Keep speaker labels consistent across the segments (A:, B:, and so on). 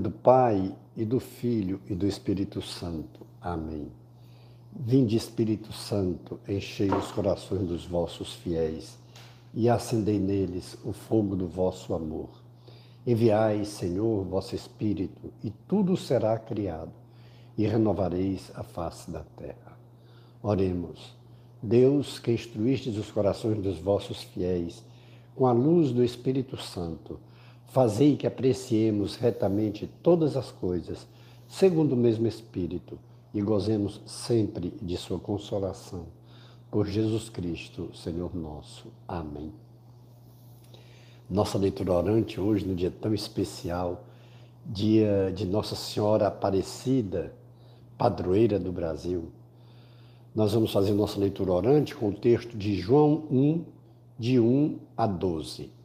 A: do Pai e do Filho e do Espírito Santo. Amém. Vinde, Espírito Santo, enchei os corações dos vossos fiéis e acendei neles o fogo do vosso amor. Enviai, Senhor, vosso Espírito, e tudo será criado, e renovareis a face da terra. Oremos. Deus, que instruístes os corações dos vossos fiéis com a luz do Espírito Santo, Fazei que apreciemos retamente todas as coisas, segundo o mesmo Espírito, e gozemos sempre de Sua consolação. Por Jesus Cristo, Senhor nosso. Amém. Nossa leitura orante hoje, no dia tão especial, dia de Nossa Senhora Aparecida, padroeira do Brasil. Nós vamos fazer nossa leitura orante com o texto de João 1, de 1 a 12.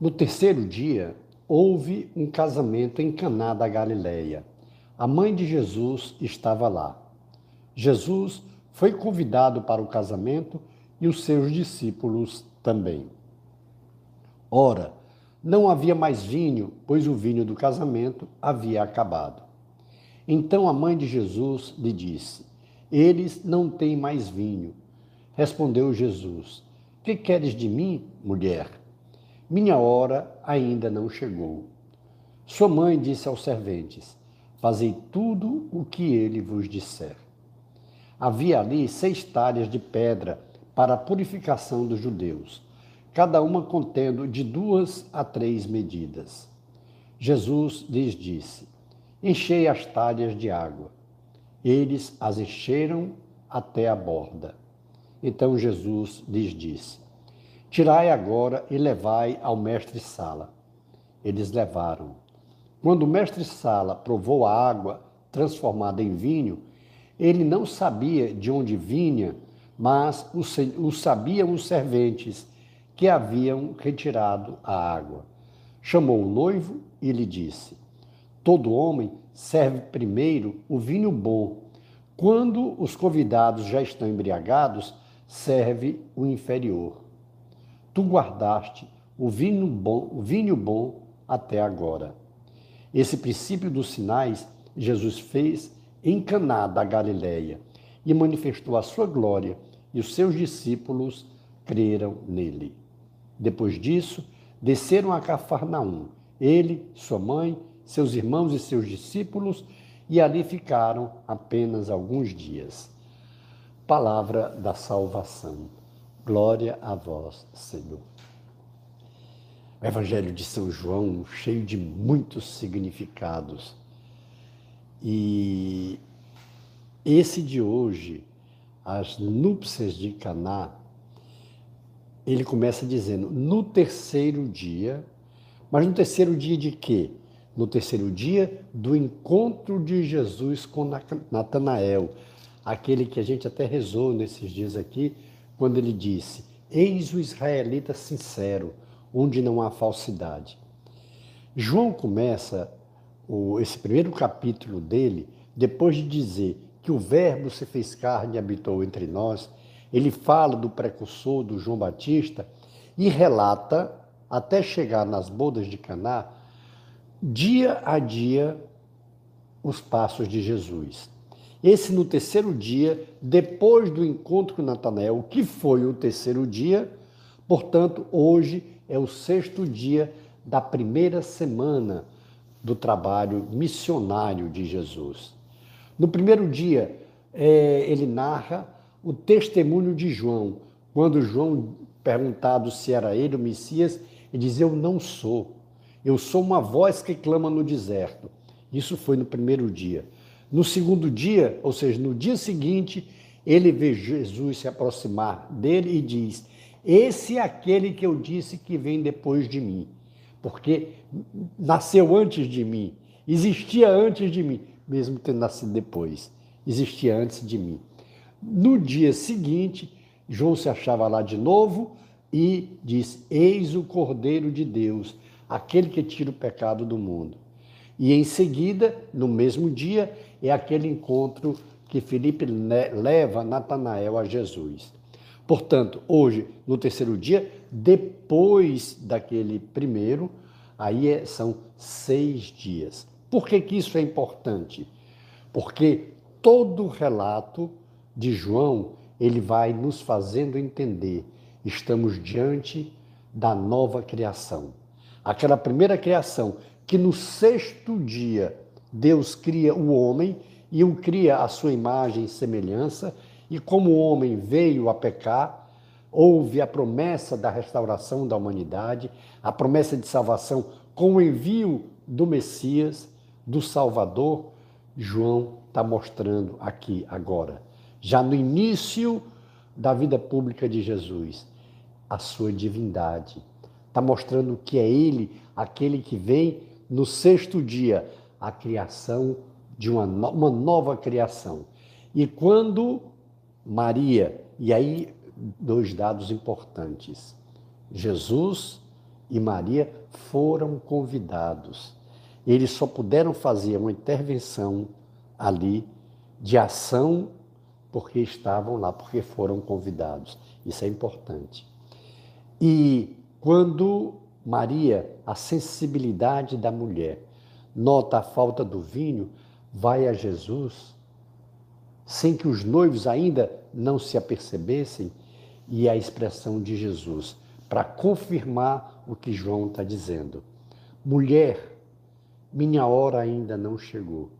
A: No terceiro dia, houve um casamento em Caná da Galileia. A mãe de Jesus estava lá. Jesus foi convidado para o casamento e os seus discípulos também. Ora, não havia mais vinho, pois o vinho do casamento havia acabado. Então a mãe de Jesus lhe disse: Eles não têm mais vinho. Respondeu Jesus: Que queres de mim, mulher? Minha hora ainda não chegou. Sua mãe disse aos serventes: Fazei tudo o que ele vos disser. Havia ali seis talhas de pedra para a purificação dos judeus, cada uma contendo de duas a três medidas. Jesus lhes disse: Enchei as talhas de água. Eles as encheram até a borda. Então Jesus lhes disse: Tirai agora e levai ao mestre Sala. Eles levaram. Quando o mestre Sala provou a água transformada em vinho, ele não sabia de onde vinha, mas o, sabiam os serventes que haviam retirado a água. Chamou o noivo e lhe disse: Todo homem serve primeiro o vinho bom. Quando os convidados já estão embriagados, serve o inferior tu guardaste o vinho bom, o vinho bom até agora. Esse princípio dos sinais Jesus fez em Caná da Galileia e manifestou a sua glória, e os seus discípulos creram nele. Depois disso, desceram a Cafarnaum, ele, sua mãe, seus irmãos e seus discípulos, e ali ficaram apenas alguns dias. Palavra da salvação. Glória a vós, Senhor. O Evangelho de São João, cheio de muitos significados. E esse de hoje, as núpcias de Caná, ele começa dizendo: no terceiro dia, mas no terceiro dia de quê? No terceiro dia do encontro de Jesus com Natanael, aquele que a gente até rezou nesses dias aqui, quando ele disse: Eis o israelita sincero, onde não há falsidade. João começa o, esse primeiro capítulo dele, depois de dizer que o Verbo se fez carne e habitou entre nós, ele fala do precursor do João Batista e relata, até chegar nas bodas de Caná, dia a dia os passos de Jesus. Esse no terceiro dia, depois do encontro com Natanael, que foi o terceiro dia, portanto, hoje é o sexto dia da primeira semana do trabalho missionário de Jesus. No primeiro dia, é, ele narra o testemunho de João, quando João, perguntado se era ele o Messias, ele diz: Eu não sou. Eu sou uma voz que clama no deserto. Isso foi no primeiro dia. No segundo dia, ou seja, no dia seguinte, ele vê Jesus se aproximar dele e diz: Esse é aquele que eu disse que vem depois de mim, porque nasceu antes de mim, existia antes de mim, mesmo tendo nascido depois, existia antes de mim. No dia seguinte, João se achava lá de novo e diz: Eis o Cordeiro de Deus, aquele que tira o pecado do mundo. E em seguida, no mesmo dia, é aquele encontro que Felipe leva Natanael a Jesus. Portanto, hoje, no terceiro dia, depois daquele primeiro, aí é, são seis dias. Por que, que isso é importante? Porque todo relato de João, ele vai nos fazendo entender, estamos diante da nova criação. Aquela primeira criação que no sexto dia Deus cria o homem e o cria à sua imagem e semelhança, e como o homem veio a pecar, houve a promessa da restauração da humanidade, a promessa de salvação com o envio do Messias, do Salvador, João está mostrando aqui agora, já no início da vida pública de Jesus, a sua divindade. Está mostrando que é Ele aquele que vem no sexto dia, a criação de uma, no uma nova criação. E quando Maria, e aí dois dados importantes, Jesus e Maria foram convidados. Eles só puderam fazer uma intervenção ali de ação porque estavam lá, porque foram convidados. Isso é importante. E quando Maria, a sensibilidade da mulher, nota a falta do vinho, vai a Jesus, sem que os noivos ainda não se apercebessem, e a expressão de Jesus, para confirmar o que João está dizendo. Mulher, minha hora ainda não chegou.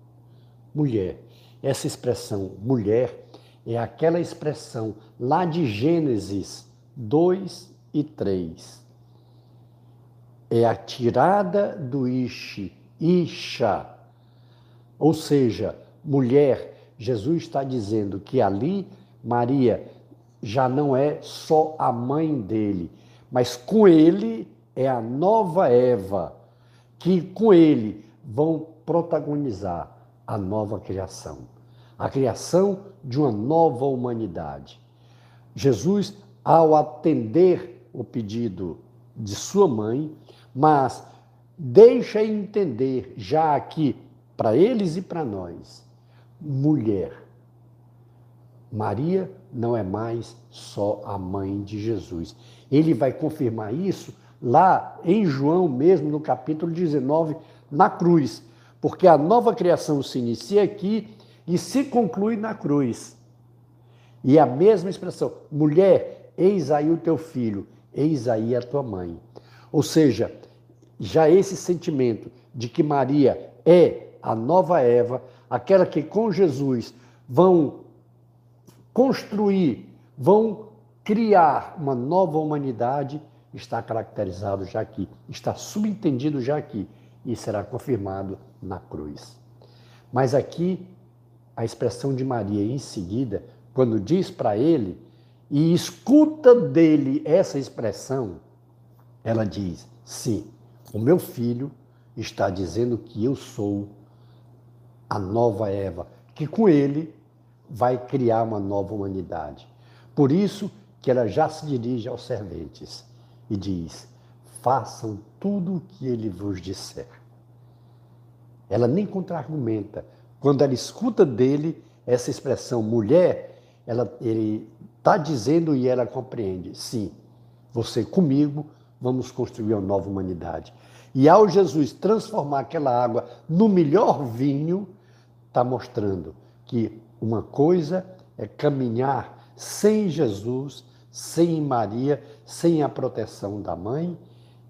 A: Mulher, essa expressão mulher é aquela expressão lá de Gênesis 2 e 3. É a tirada do Ishi, Isha. Ou seja, mulher, Jesus está dizendo que ali Maria já não é só a mãe dele, mas com ele é a nova Eva, que com ele vão protagonizar a nova criação, a criação de uma nova humanidade. Jesus, ao atender o pedido de sua mãe, mas deixa entender já aqui para eles e para nós, mulher. Maria não é mais só a mãe de Jesus. Ele vai confirmar isso lá em João mesmo, no capítulo 19, na cruz, porque a nova criação se inicia aqui e se conclui na cruz. E a mesma expressão, mulher, eis aí o teu filho, eis aí a tua mãe. Ou seja, já esse sentimento de que Maria é a nova Eva, aquela que com Jesus vão construir, vão criar uma nova humanidade, está caracterizado já aqui, está subentendido já aqui e será confirmado na cruz. Mas aqui a expressão de Maria em seguida, quando diz para ele e escuta dele essa expressão, ela diz: Sim, o meu filho está dizendo que eu sou a nova Eva, que com ele vai criar uma nova humanidade. Por isso que ela já se dirige aos serventes e diz: façam tudo o que ele vos disser. Ela nem contra-argumenta. Quando ela escuta dele essa expressão mulher, ela, ele está dizendo e ela compreende: sim, você comigo, vamos construir uma nova humanidade. E ao Jesus transformar aquela água no melhor vinho, está mostrando que uma coisa é caminhar sem Jesus, sem Maria, sem a proteção da mãe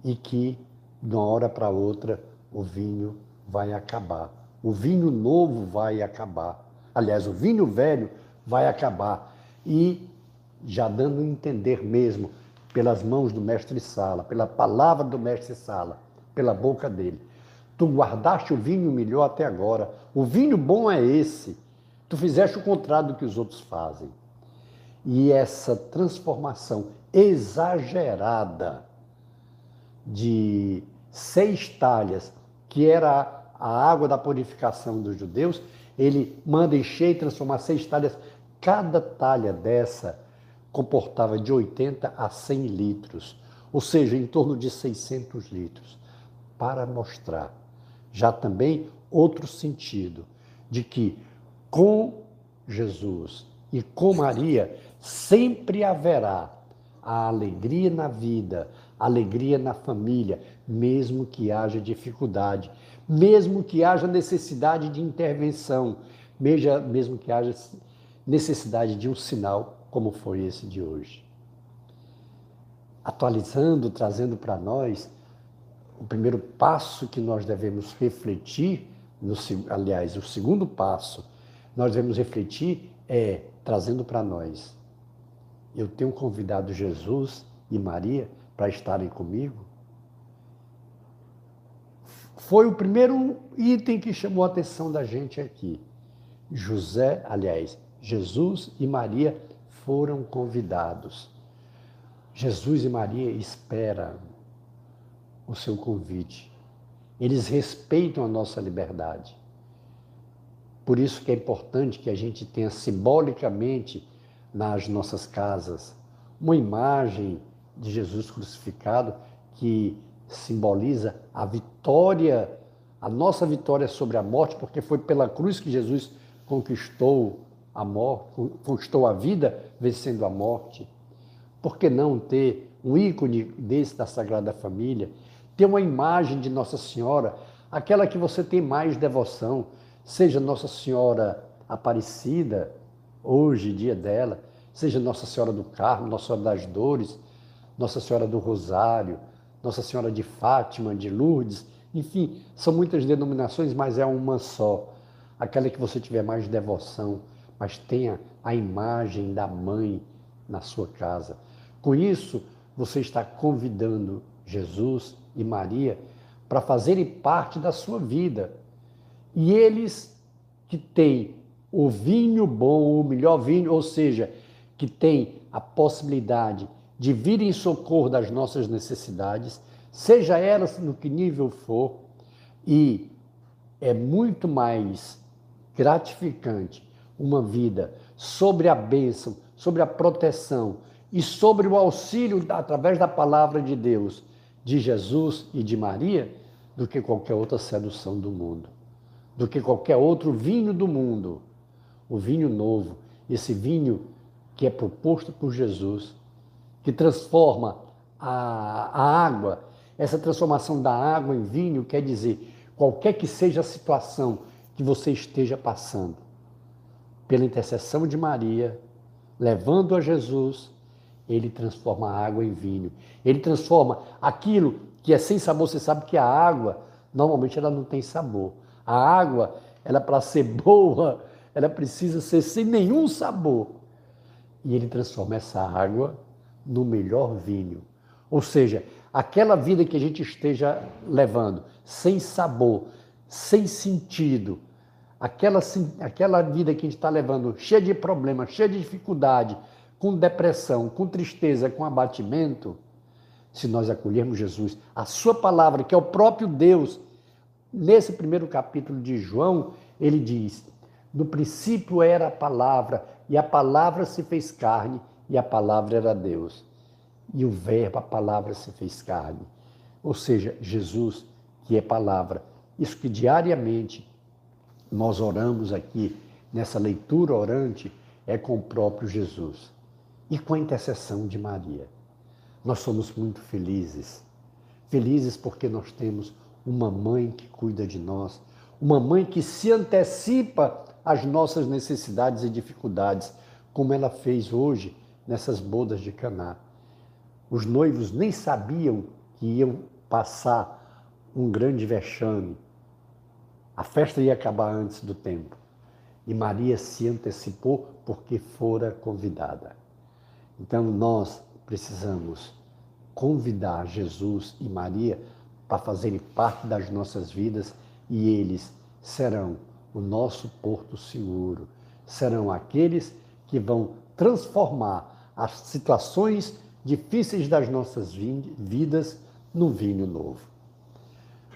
A: e que de uma hora para outra o vinho vai acabar. O vinho novo vai acabar. Aliás, o vinho velho vai acabar. E já dando a entender mesmo, pelas mãos do mestre Sala, pela palavra do mestre Sala, pela boca dele. Tu guardaste o vinho melhor até agora. O vinho bom é esse. Tu fizeste o contrário do que os outros fazem. E essa transformação exagerada de seis talhas, que era a água da purificação dos judeus, ele manda encher e transformar seis talhas. Cada talha dessa comportava de 80 a 100 litros, ou seja, em torno de 600 litros, para mostrar já também outro sentido de que com Jesus e com Maria Sempre haverá a alegria na vida, alegria na família, mesmo que haja dificuldade, mesmo que haja necessidade de intervenção, mesmo que haja necessidade de um sinal como foi esse de hoje. Atualizando, trazendo para nós o primeiro passo que nós devemos refletir, no, aliás, o segundo passo, nós devemos refletir é trazendo para nós. Eu tenho convidado Jesus e Maria para estarem comigo. Foi o primeiro item que chamou a atenção da gente aqui. José, aliás, Jesus e Maria foram convidados. Jesus e Maria esperam o seu convite. Eles respeitam a nossa liberdade. Por isso que é importante que a gente tenha simbolicamente nas nossas casas uma imagem de Jesus crucificado que simboliza a vitória, a nossa vitória sobre a morte, porque foi pela cruz que Jesus conquistou a morte, conquistou a vida vencendo a morte. Por que não ter um ícone desse da Sagrada Família? Ter uma imagem de Nossa Senhora, aquela que você tem mais devoção, seja Nossa Senhora Aparecida, hoje, dia dela, seja Nossa Senhora do Carmo, Nossa Senhora das Dores, Nossa Senhora do Rosário, Nossa Senhora de Fátima, de Lourdes, enfim, são muitas denominações, mas é uma só. Aquela que você tiver mais devoção, mas tenha a imagem da mãe na sua casa. Com isso, você está convidando Jesus e Maria para fazerem parte da sua vida. E eles que têm o vinho bom, o melhor vinho, ou seja, que têm a possibilidade de vir em socorro das nossas necessidades, seja elas no que nível for, e é muito mais gratificante uma vida sobre a bênção, sobre a proteção e sobre o auxílio através da palavra de Deus, de Jesus e de Maria, do que qualquer outra sedução do mundo, do que qualquer outro vinho do mundo. O vinho novo, esse vinho que é proposto por Jesus, que transforma a, a água, essa transformação da água em vinho quer dizer, qualquer que seja a situação que você esteja passando, pela intercessão de Maria, levando a Jesus, ele transforma a água em vinho. Ele transforma aquilo que é sem sabor. Você sabe que a água, normalmente, ela não tem sabor. A água, ela para ser boa, ela precisa ser sem nenhum sabor. E ele transforma essa água no melhor vinho. Ou seja, aquela vida que a gente esteja levando, sem sabor, sem sentido, aquela, aquela vida que a gente está levando cheia de problemas, cheia de dificuldade, com depressão, com tristeza, com abatimento, se nós acolhermos Jesus, a sua palavra, que é o próprio Deus, nesse primeiro capítulo de João, ele diz: No princípio era a palavra, e a palavra se fez carne, e a palavra era Deus. E o Verbo, a palavra se fez carne. Ou seja, Jesus, que é palavra. Isso que diariamente nós oramos aqui, nessa leitura orante, é com o próprio Jesus e com a intercessão de Maria. Nós somos muito felizes. Felizes porque nós temos uma mãe que cuida de nós, uma mãe que se antecipa às nossas necessidades e dificuldades, como ela fez hoje nessas bodas de Caná. Os noivos nem sabiam que iam passar um grande vexame, a festa ia acabar antes do tempo. E Maria se antecipou porque fora convidada. Então nós precisamos convidar Jesus e Maria para fazerem parte das nossas vidas e eles serão o nosso porto seguro, serão aqueles que vão transformar as situações difíceis das nossas vidas num vinho novo.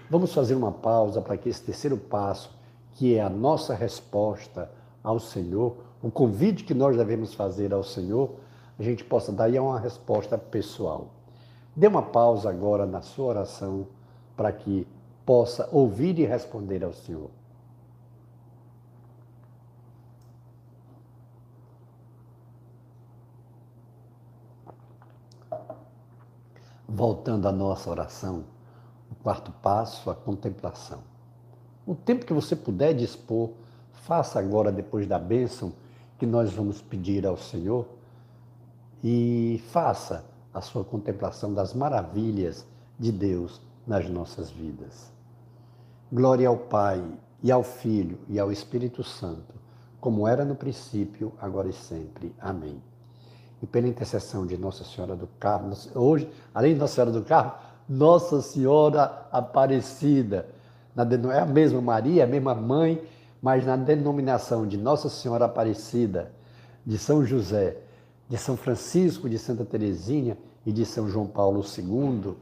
A: Vamos fazer uma pausa para que esse terceiro passo, que é a nossa resposta ao Senhor, o convite que nós devemos fazer ao Senhor, a gente possa dar aí uma resposta pessoal. Dê uma pausa agora na sua oração para que possa ouvir e responder ao Senhor. Voltando à nossa oração quarto passo, a contemplação. O tempo que você puder dispor, faça agora, depois da bênção que nós vamos pedir ao Senhor, e faça a sua contemplação das maravilhas de Deus nas nossas vidas. Glória ao Pai, e ao Filho, e ao Espírito Santo, como era no princípio, agora e sempre. Amém e pela intercessão de Nossa Senhora do Carmo, hoje, além de Nossa Senhora do Carmo, Nossa Senhora Aparecida. É a mesma Maria, a mesma mãe, mas na denominação de Nossa Senhora Aparecida, de São José, de São Francisco, de Santa Teresinha e de São João Paulo II,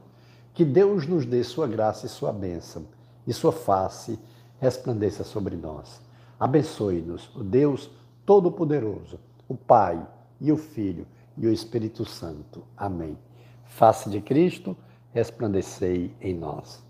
A: que Deus nos dê sua graça e sua bênção, e sua face resplandeça sobre nós. Abençoe-nos, o Deus Todo-Poderoso, o Pai, e o Filho e o Espírito Santo. Amém. Face de Cristo, resplandecei em nós.